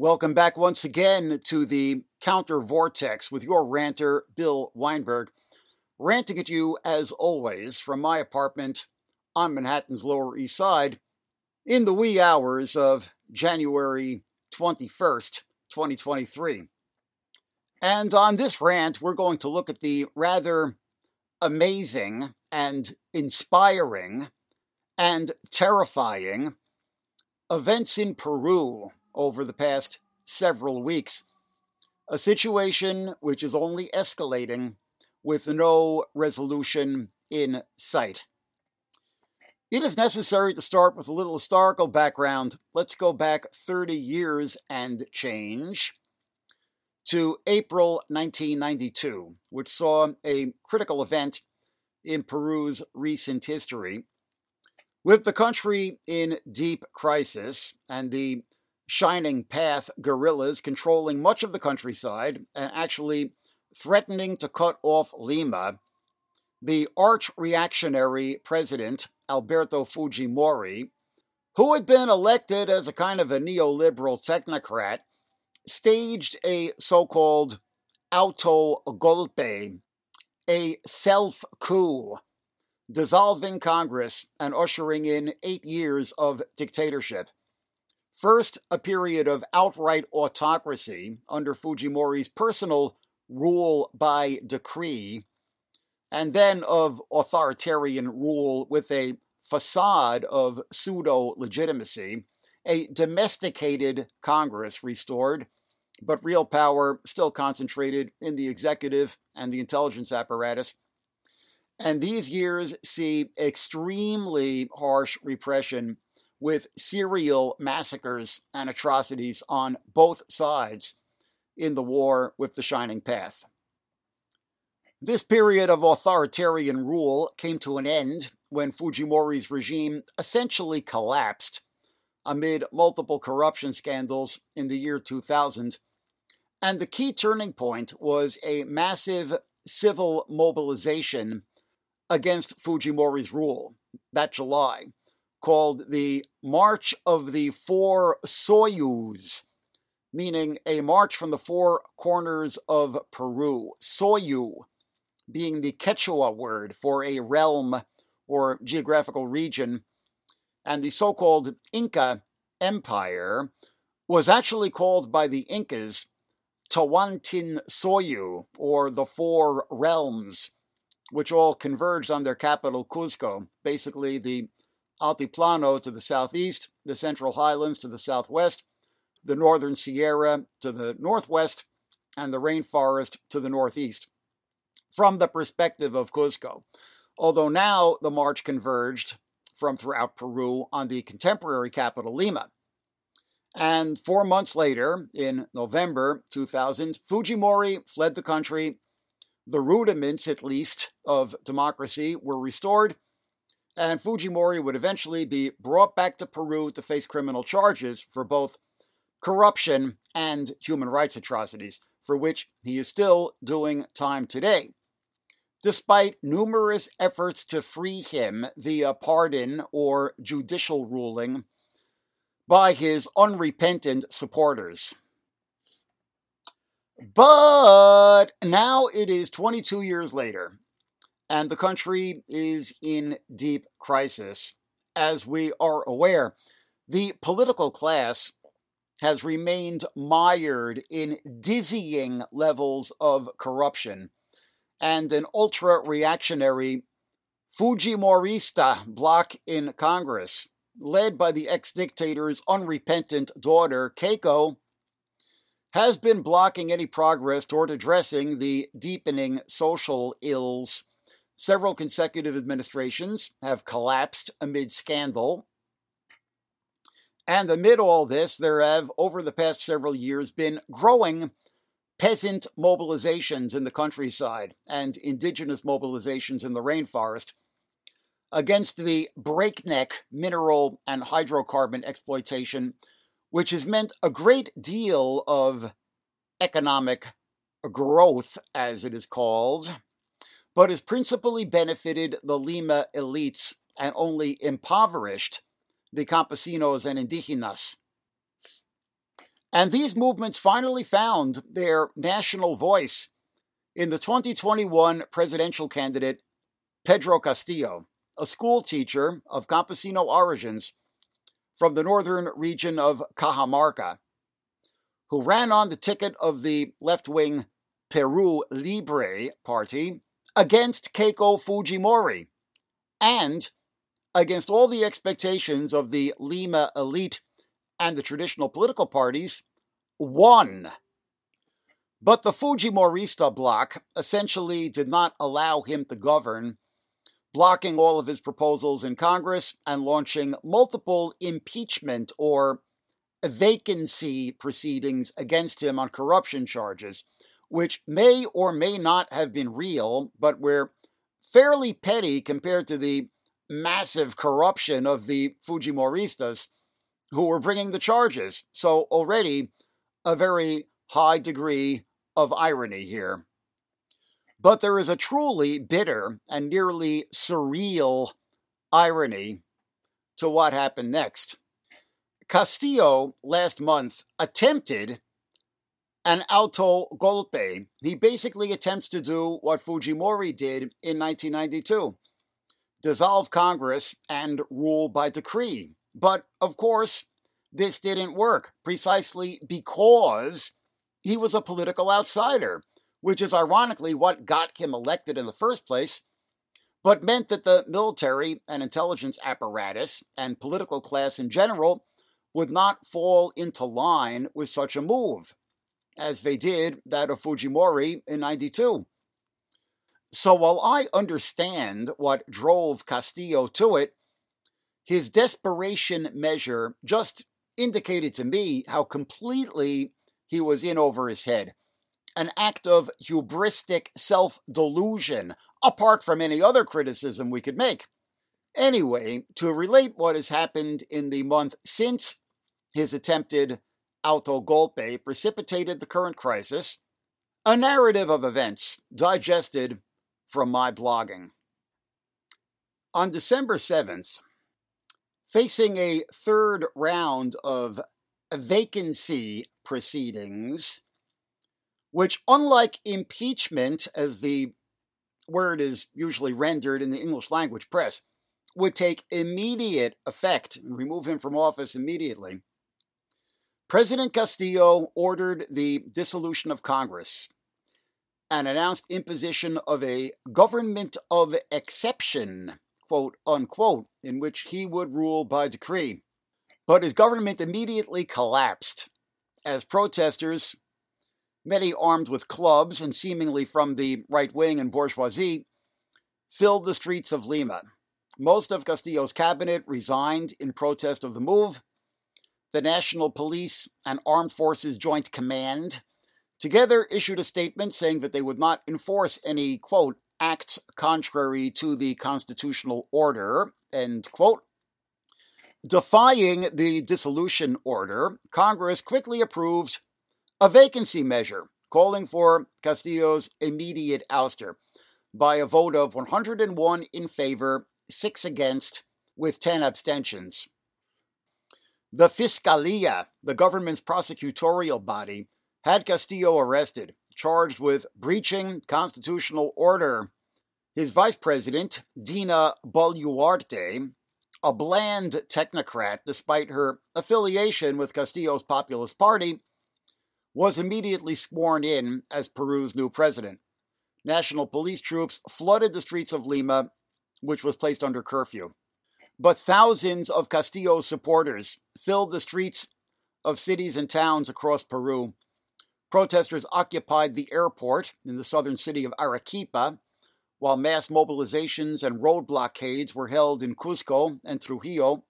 Welcome back once again to the Counter Vortex with your ranter, Bill Weinberg, ranting at you as always from my apartment on Manhattan's Lower East Side in the wee hours of January 21st, 2023. And on this rant, we're going to look at the rather amazing and inspiring and terrifying events in Peru over the past several weeks. A situation which is only escalating with no resolution in sight. It is necessary to start with a little historical background. Let's go back 30 years and change to April 1992, which saw a critical event in Peru's recent history. With the country in deep crisis and the Shining Path guerrillas controlling much of the countryside and actually threatening to cut off Lima, the arch reactionary president, Alberto Fujimori, who had been elected as a kind of a neoliberal technocrat, staged a so called auto golpe, a self coup, dissolving Congress and ushering in eight years of dictatorship. First, a period of outright autocracy under Fujimori's personal rule by decree, and then of authoritarian rule with a facade of pseudo legitimacy, a domesticated Congress restored, but real power still concentrated in the executive and the intelligence apparatus. And these years see extremely harsh repression with serial massacres and atrocities on both sides in the war with the Shining Path. This period of authoritarian rule came to an end when Fujimori's regime essentially collapsed amid multiple corruption scandals in the year 2000. And the key turning point was a massive civil mobilization against Fujimori's rule that July called the March of the Four Suyos, meaning a march from the four corners of Peru. Suyu being the Quechua word for a realm or geographical region, and the so called Inca Empire was actually called by the Incas Tawantinsuyo, or the Four Realms, which all converged on their capital, Cuzco, basically the Altiplano to the southeast, the Central Highlands to the southwest, the Northern Sierra to the northwest, and the rainforest to the northeast, from the perspective of Cuzco. Although now the march converged from throughout Peru on the contemporary capital, Lima. And four months later, in November 2000, Fujimori fled the country. The rudiments, at least, of democracy were restored and Fujimori would eventually be brought back to Peru to face criminal charges for both corruption and human rights atrocities, for which he is still doing time today. Despite numerous efforts to free him via pardon or judicial ruling by his unrepentant supporters. But now it is 22 years later, and the country is in deep crisis. As we are aware, the political class has remained mired in dizzying levels of corruption, and an ultra reactionary Fujimorista bloc in Congress, led by the ex dictator's unrepentant daughter, Keiko, has been blocking any progress toward addressing the deepening social ills Several consecutive administrations have collapsed amid scandal. And amid all this, there have, over the past several years, been growing peasant mobilizations in the countryside and indigenous mobilizations in the rainforest against the breakneck mineral and hydrocarbon exploitation, which has meant a great deal of economic growth, as it is called, but has principally benefited the Lima elites and only impoverished the campesinos and indigenas. And these movements finally found their national voice in the 2021 presidential candidate Pedro Castillo, a school teacher of Campesino origins from the northern region of Cajamarca, who ran on the ticket of the left wing Peru Libre party against Keiko Fujimori and against all the expectations of the Lima elite and the traditional political parties, won. But the Fujimorista bloc essentially did not allow him to govern, blocking all of his proposals in Congress and launching multiple impeachment or vacancy proceedings against him on corruption charges, which may or may not have been real, but were fairly petty compared to the massive corruption of the Fujimoristas who were bringing the charges. So, already a very high degree of irony here. But there is a truly bitter and nearly surreal irony to what happened next. Castillo last month attempted an auto golpe. He basically attempts to do what Fujimori did in 1992 dissolve Congress and rule by decree. But of course, this didn't work precisely because he was a political outsider, which is ironically what got him elected in the first place, but meant that the military and intelligence apparatus and political class in general would not fall into line with such a move, as they did that of Fujimori in 92. So while I understand what drove Castillo to it, his desperation measure just indicated to me how completely he was in over his head. An act of hubristic self delusion, apart from any other criticism we could make. Anyway, to relate what has happened in the month since his attempted auto golpe precipitated the current crisis, a narrative of events digested from my blogging. On December 7th, facing a third round of vacancy proceedings, which, unlike impeachment, as the word is usually rendered in the English language press, would take immediate effect and remove him from office immediately. President Castillo ordered the dissolution of Congress and announced imposition of a government of exception quote unquote, in which he would rule by decree. But his government immediately collapsed as protesters, many armed with clubs and seemingly from the right wing and bourgeoisie, filled the streets of Lima. Most of Castillo's cabinet resigned in protest of the move. The National Police and Armed Forces Joint Command together issued a statement saying that they would not enforce any, quote, acts contrary to the constitutional order, end quote. Defying the dissolution order, Congress quickly approved a vacancy measure calling for Castillo's immediate ouster by a vote of 101 in favor, 6 against, with 10 abstentions. The Fiscalia, the government's prosecutorial body, had Castillo arrested charged with breaching constitutional order. His vice president, Dina Boluarte, a bland technocrat despite her affiliation with Castillo's Populist Party, was immediately sworn in as Peru's new president. National police troops flooded the streets of Lima, which was placed under curfew. But thousands of Castillo's supporters filled the streets of cities and towns across Peru Protesters occupied the airport in the southern city of Arequipa, while mass mobilizations and road blockades were held in Cusco and Trujillo.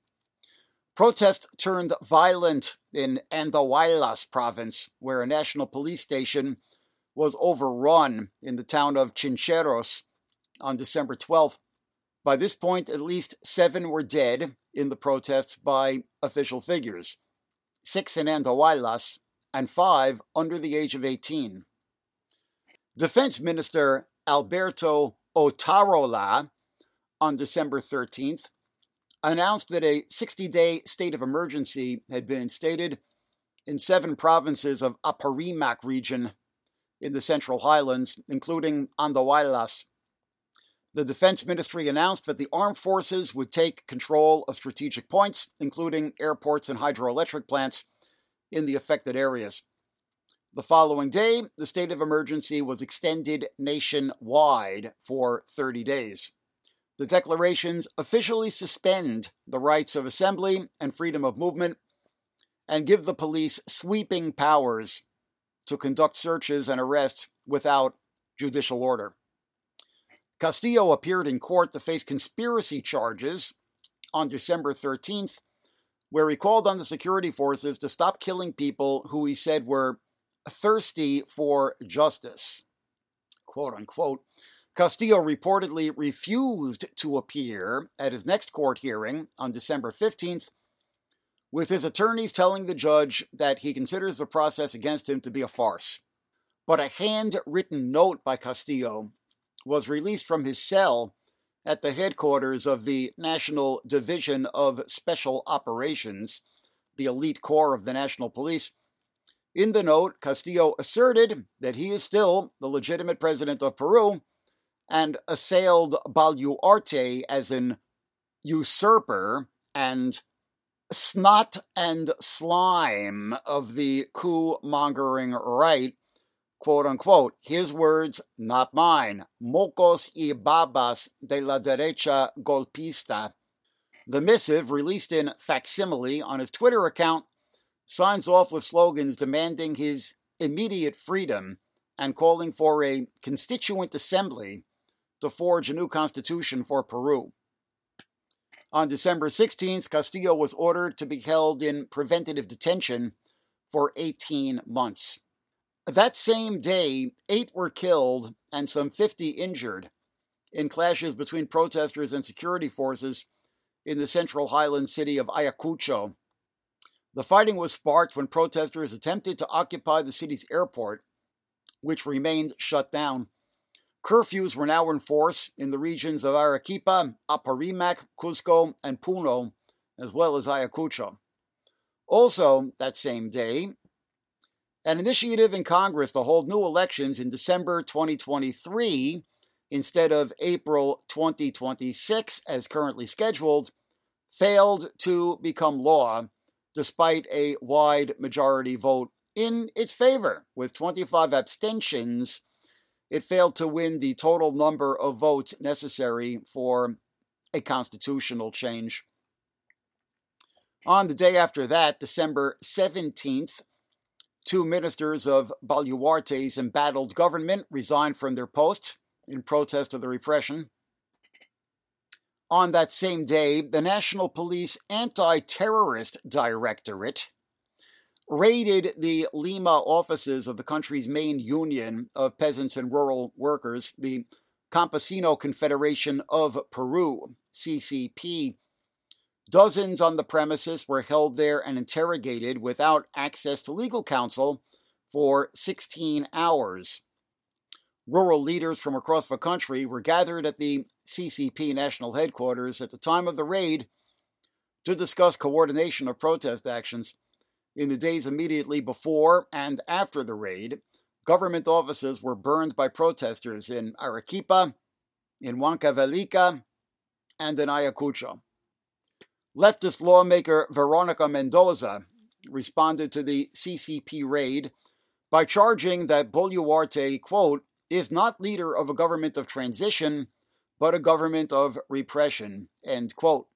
Protests turned violent in Andahuaylas province, where a national police station was overrun in the town of Chincheros on December 12th. By this point, at least seven were dead in the protests by official figures. Six in Andahuaylas and five under the age of 18. Defense Minister Alberto Otarola on December 13th announced that a 60 day state of emergency had been instated in seven provinces of Apurimac region in the Central Highlands, including Andahuaylas. The Defense Ministry announced that the armed forces would take control of strategic points, including airports and hydroelectric plants, in the affected areas. The following day, the state of emergency was extended nationwide for 30 days. The declarations officially suspend the rights of assembly and freedom of movement and give the police sweeping powers to conduct searches and arrests without judicial order. Castillo appeared in court to face conspiracy charges on December 13th, where he called on the security forces to stop killing people who he said were thirsty for justice. Quote unquote. Castillo reportedly refused to appear at his next court hearing on December 15th, with his attorneys telling the judge that he considers the process against him to be a farce. But a handwritten note by Castillo was released from his cell at the headquarters of the National Division of Special Operations, the elite corps of the National Police, in the note, Castillo asserted that he is still the legitimate president of Peru and assailed Boluarte as an usurper and snot and slime of the coup mongering right, quote unquote. His words, not mine. Mocos y babas de la derecha golpista. The missive, released in facsimile on his Twitter account, signs off with slogans demanding his immediate freedom and calling for a constituent assembly to forge a new constitution for Peru. On December 16th, Castillo was ordered to be held in preventative detention for 18 months. That same day, eight were killed and some 50 injured in clashes between protesters and security forces in the central highland city of Ayacucho, the fighting was sparked when protesters attempted to occupy the city's airport, which remained shut down. Curfews were now in force in the regions of Arequipa, Apurimac, Cusco, and Puno, as well as Ayacucho. Also, that same day, an initiative in Congress to hold new elections in December 2023 instead of April 2026 as currently scheduled failed to become law despite a wide majority vote in its favor. With 25 abstentions, it failed to win the total number of votes necessary for a constitutional change. On the day after that, December 17th, two ministers of Boluarte's embattled government resigned from their posts in protest of the repression. On that same day, the National Police Anti Terrorist Directorate raided the Lima offices of the country's main union of peasants and rural workers, the Campesino Confederation of Peru, CCP. Dozens on the premises were held there and interrogated without access to legal counsel for 16 hours. Rural leaders from across the country were gathered at the CCP national headquarters at the time of the raid to discuss coordination of protest actions. In the days immediately before and after the raid, government offices were burned by protesters in Arequipa, in Huancavelica, and in Ayacucho. Leftist lawmaker Veronica Mendoza responded to the CCP raid by charging that Boluarte, quote, is not leader of a government of transition, but a government of repression. End quote.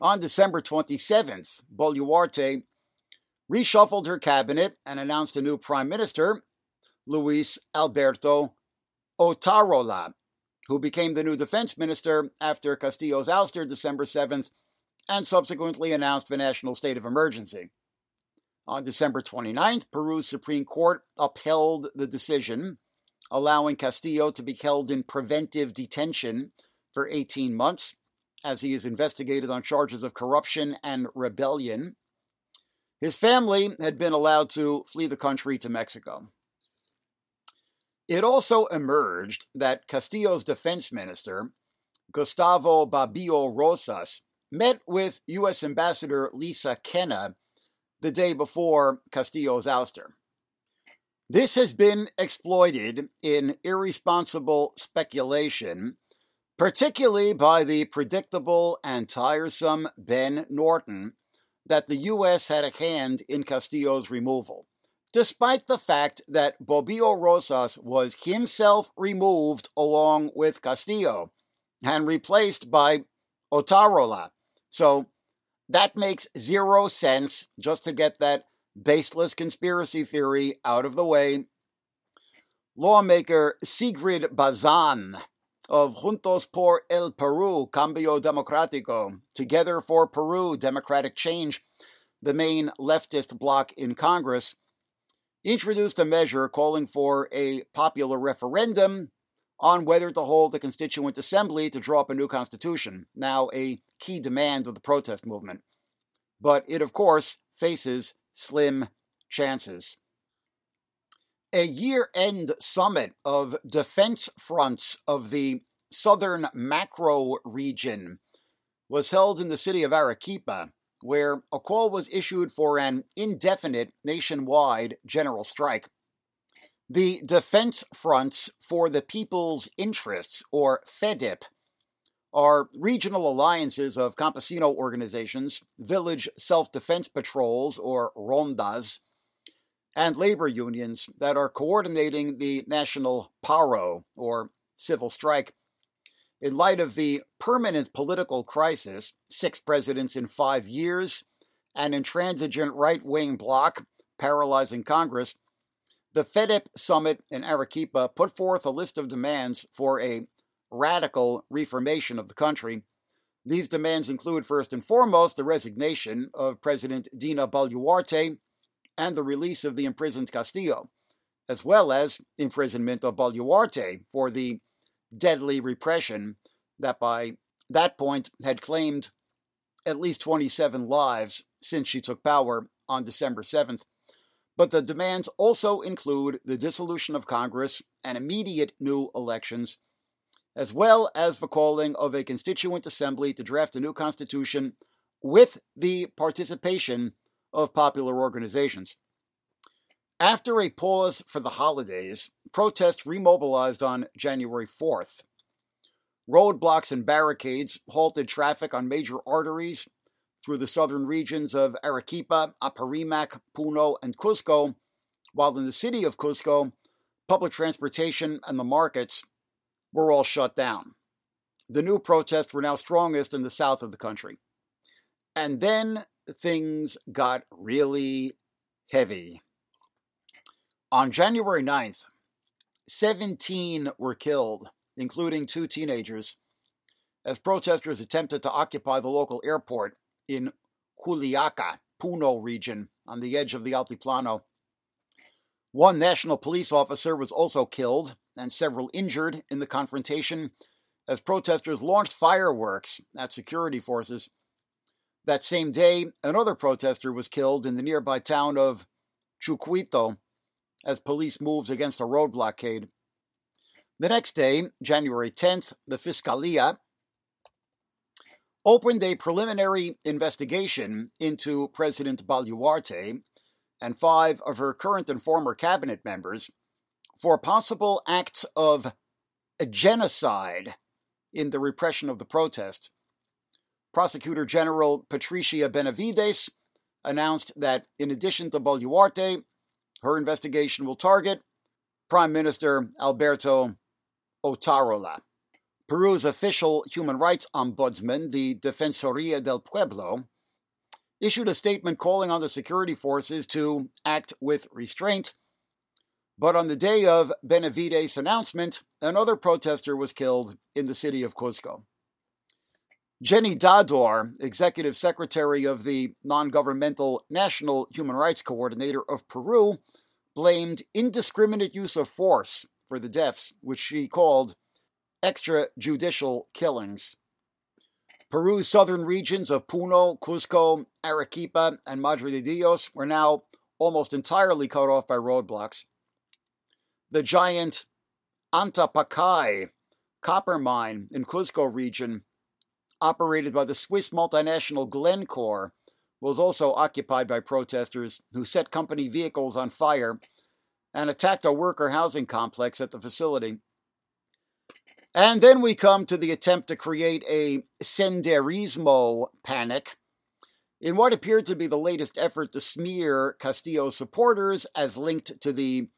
On December 27th, Boluarte reshuffled her cabinet and announced a new prime minister, Luis Alberto Otarola, who became the new defense minister after Castillo's ouster December 7th and subsequently announced the national state of emergency. On December 29th, Peru's Supreme Court upheld the decision allowing Castillo to be held in preventive detention for 18 months as he is investigated on charges of corruption and rebellion. His family had been allowed to flee the country to Mexico. It also emerged that Castillo's defense minister, Gustavo Bobbio Rosas, met with U.S. Ambassador Lisa Kenna the day before Castillo's ouster. This has been exploited in irresponsible speculation, particularly by the predictable and tiresome Ben Norton, that the U.S. had a hand in Castillo's removal, despite the fact that Bobbio Rosas was himself removed along with Castillo and replaced by Otarola. So that makes zero sense just to get that baseless conspiracy theory out of the way, lawmaker Sigrid Bazan of Juntos por el Perú Cambio Democrático, Together for Peru Democratic Change, the main leftist bloc in Congress, introduced a measure calling for a popular referendum on whether to hold a constituent assembly to draw up a new constitution, now a key demand of the protest movement. But it, of course, faces slim chances. A year end summit of defense fronts of the southern macro region was held in the city of Arequipa, where a call was issued for an indefinite nationwide general strike. The Defense Fronts for the People's Interests, or FEDIP, are regional alliances of campesino organizations, village self defense patrols, or rondas, and labor unions that are coordinating the national paro, or civil strike. In light of the permanent political crisis, six presidents in five years, an intransigent right wing bloc paralyzing Congress, the FEDIP summit in Arequipa put forth a list of demands for a radical reformation of the country. These demands include, first and foremost, the resignation of President Dina Boluarte and the release of the imprisoned Castillo, as well as imprisonment of Boluarte for the deadly repression that by that point had claimed at least 27 lives since she took power on December 7th. But the demands also include the dissolution of Congress and immediate new elections as well as the calling of a constituent assembly to draft a new constitution with the participation of popular organizations. After a pause for the holidays, protests remobilized on January 4th. Roadblocks and barricades halted traffic on major arteries through the southern regions of Arequipa, Apurimac, Puno, and Cusco, while in the city of Cusco, public transportation and the markets were all shut down. The new protests were now strongest in the south of the country. And then things got really heavy. On January 9th, 17 were killed, including two teenagers, as protesters attempted to occupy the local airport in Juliaca, Puno region, on the edge of the Altiplano. One national police officer was also killed, and several injured in the confrontation as protesters launched fireworks at security forces. That same day, another protester was killed in the nearby town of Chucuito as police moved against a road blockade. The next day, January 10th, the Fiscalia opened a preliminary investigation into President Boluarte and five of her current and former cabinet members for possible acts of genocide in the repression of the protest. Prosecutor General Patricia Benavides announced that in addition to Boluarte, her investigation will target Prime Minister Alberto Otarola. Peru's official human rights ombudsman, the Defensoria del Pueblo, issued a statement calling on the security forces to act with restraint but on the day of Benavides' announcement, another protester was killed in the city of Cusco. Jenny Dador, executive secretary of the non governmental National Human Rights Coordinator of Peru, blamed indiscriminate use of force for the deaths, which she called extrajudicial killings. Peru's southern regions of Puno, Cusco, Arequipa, and Madre de Dios were now almost entirely cut off by roadblocks the giant Antapaccay copper mine in Cusco region, operated by the Swiss multinational Glencore, was also occupied by protesters who set company vehicles on fire and attacked a worker housing complex at the facility. And then we come to the attempt to create a senderismo panic in what appeared to be the latest effort to smear Castillo's supporters as linked to the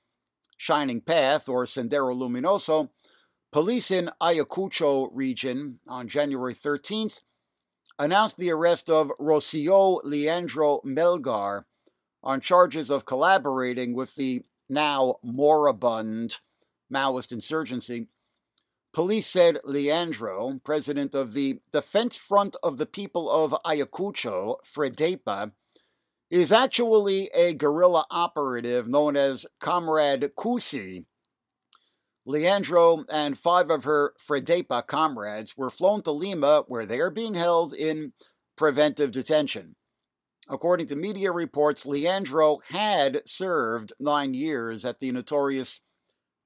Shining Path or Sendero Luminoso. Police in Ayacucho region on January 13th announced the arrest of Rocio Leandro Melgar on charges of collaborating with the now moribund Maoist insurgency. Police said Leandro, president of the Defense Front of the People of Ayacucho, FREDEPA, is actually a guerrilla operative known as Comrade Cusi. Leandro and five of her FREDEPA comrades were flown to Lima, where they are being held in preventive detention. According to media reports, Leandro had served nine years at the notorious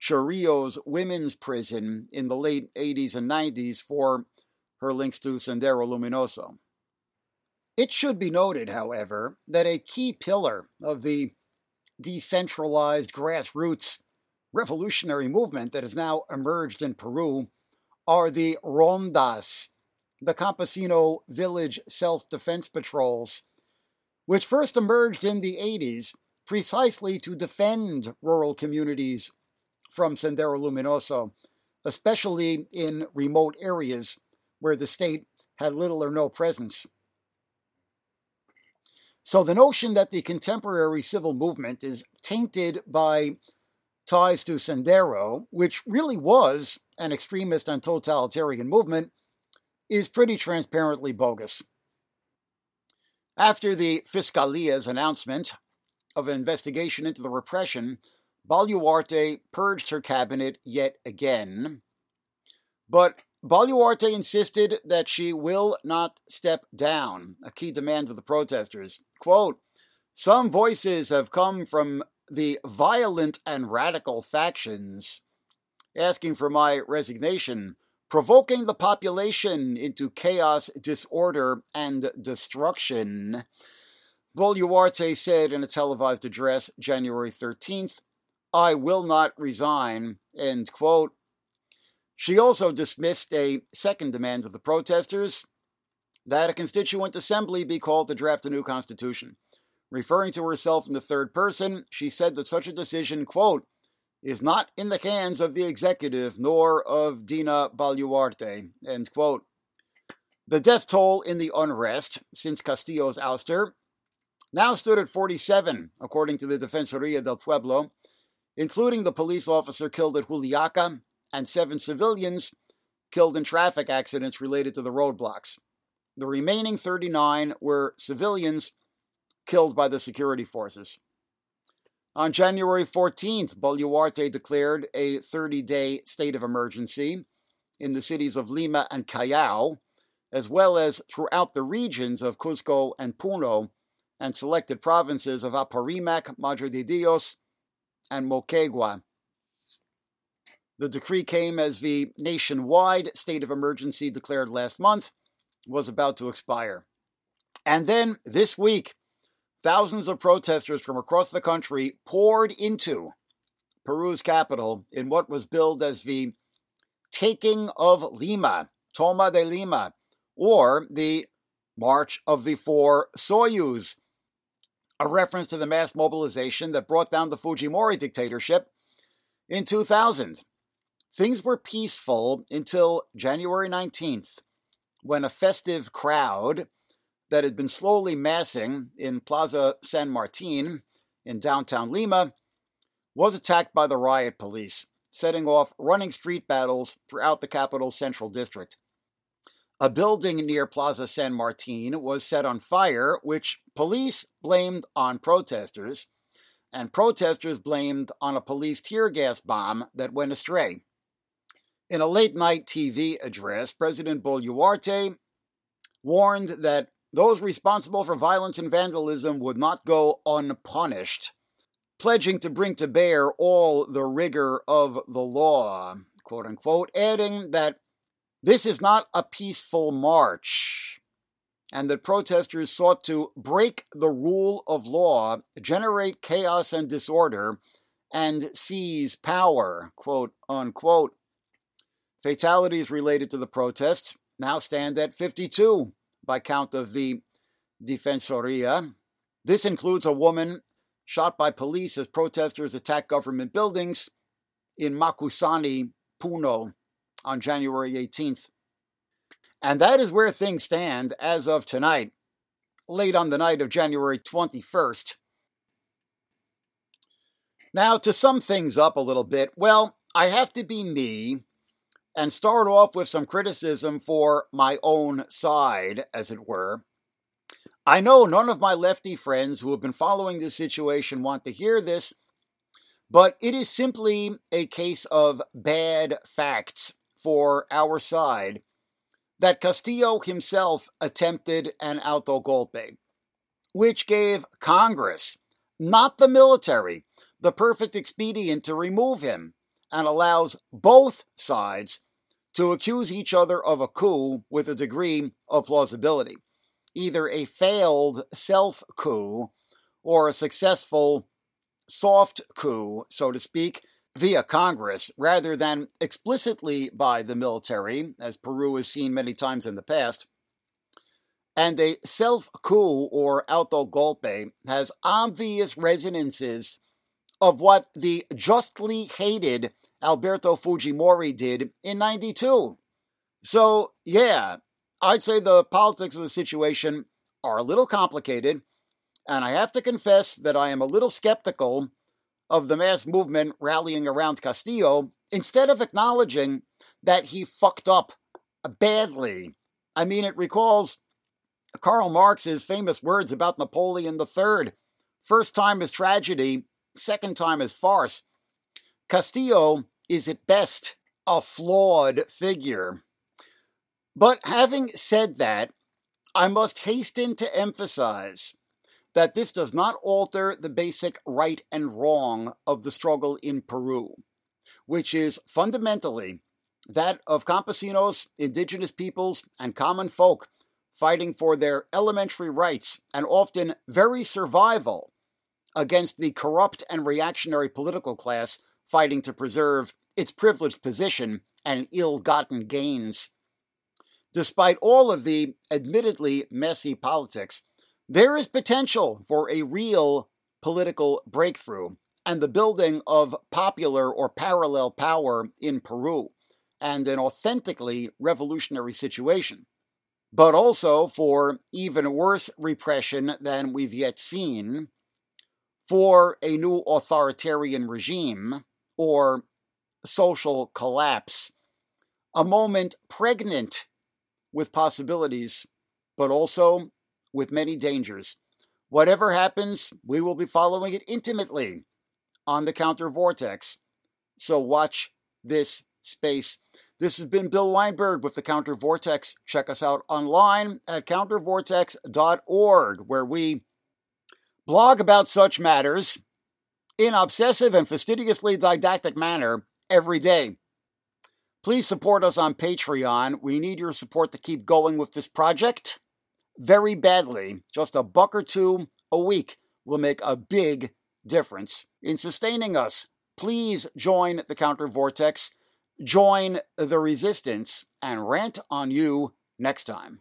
Chorrillos women's prison in the late 80s and 90s for her links to Sendero Luminoso. It should be noted, however, that a key pillar of the decentralized grassroots revolutionary movement that has now emerged in Peru are the rondas, the campesino village self defense patrols which first emerged in the 80s precisely to defend rural communities from Sendero Luminoso, especially in remote areas where the state had little or no presence. So the notion that the contemporary civil movement is tainted by ties to Sendero, which really was an extremist and totalitarian movement, is pretty transparently bogus. After the Fiscalia's announcement of an investigation into the repression, Boluarte purged her cabinet yet again. But Boluarte insisted that she will not step down, a key demand of the protesters. Quote, Some voices have come from the violent and radical factions asking for my resignation provoking the population into chaos, disorder, and destruction. Boluarte said in a televised address January 13th, I will not resign, end quote. She also dismissed a second demand of the protesters that a constituent assembly be called to draft a new constitution. Referring to herself in the third person, she said that such a decision, quote, is not in the hands of the executive nor of Dina Boluarte. End quote. The death toll in the unrest since Castillo's ouster now stood at 47, according to the Defensoria del Pueblo, including the police officer killed at Juliaca and seven civilians killed in traffic accidents related to the roadblocks. The remaining 39 were civilians killed by the security forces. On January 14th, Boluarte declared a 30 day state of emergency in the cities of Lima and Callao, as well as throughout the regions of Cusco and Puno, and selected provinces of Apurimac, Madre de Dios, and Moquegua. The decree came as the nationwide state of emergency declared last month was about to expire. And then this week, Thousands of protesters from across the country poured into Peru's capital in what was billed as the taking of Lima, Toma de Lima, or the March of the Four Suyos, a reference to the mass mobilization that brought down the Fujimori dictatorship in 2000. Things were peaceful until January 19th, when a festive crowd that had been slowly massing in Plaza San Martin in downtown Lima was attacked by the riot police, setting off running street battles throughout the capital's central district. A building near Plaza San Martin was set on fire, which police blamed on protesters, and protesters blamed on a police tear gas bomb that went astray. In a late night TV address, President Boluarte warned that those responsible for violence and vandalism would not go unpunished, pledging to bring to bear all the rigor of the law, quote unquote, adding that this is not a peaceful march. and that protesters sought to break the rule of law, generate chaos and disorder, and seize power, quote unquote. Fatalities related to the protests now stand at 52 by count of the Defensoria. This includes a woman shot by police as protesters attacked government buildings in Macusani, Puno, on January 18th. And that is where things stand as of tonight, late on the night of January 21st. Now, to sum things up a little bit, well, I have to be me and start off with some criticism for my own side, as it were. I know none of my lefty friends who have been following this situation want to hear this, but it is simply a case of bad facts for our side that Castillo himself attempted an autogolpe, which gave Congress, not the military, the perfect expedient to remove him and allows both sides to accuse each other of a coup with a degree of plausibility, either a failed self coup or a successful soft coup, so to speak, via Congress rather than explicitly by the military, as Peru has seen many times in the past. And a self coup or autogolpe has obvious resonances of what the justly hated Alberto Fujimori did in 92. So, yeah, I'd say the politics of the situation are a little complicated, and I have to confess that I am a little skeptical of the mass movement rallying around Castillo instead of acknowledging that he fucked up badly. I mean, it recalls Karl Marx's famous words about Napoleon III first time is tragedy, second time is farce. Castillo is at best a flawed figure. But having said that, I must hasten to emphasize that this does not alter the basic right and wrong of the struggle in Peru, which is fundamentally that of campesinos, indigenous peoples, and common folk fighting for their elementary rights and often very survival against the corrupt and reactionary political class fighting to preserve its privileged position and ill gotten gains. Despite all of the admittedly messy politics, there is potential for a real political breakthrough and the building of popular or parallel power in Peru and an authentically revolutionary situation, but also for even worse repression than we've yet seen, for a new authoritarian regime or social collapse, a moment pregnant with possibilities, but also with many dangers. Whatever happens, we will be following it intimately on the Counter Vortex. So watch this space. This has been Bill Weinberg with the Counter Vortex. Check us out online at countervortex.org, where we blog about such matters in obsessive and fastidiously didactic manner every day. Please support us on Patreon. We need your support to keep going with this project very badly, just a buck or two a week will make a big difference in sustaining us. Please join the Counter Vortex, join the resistance, and rant on you next time.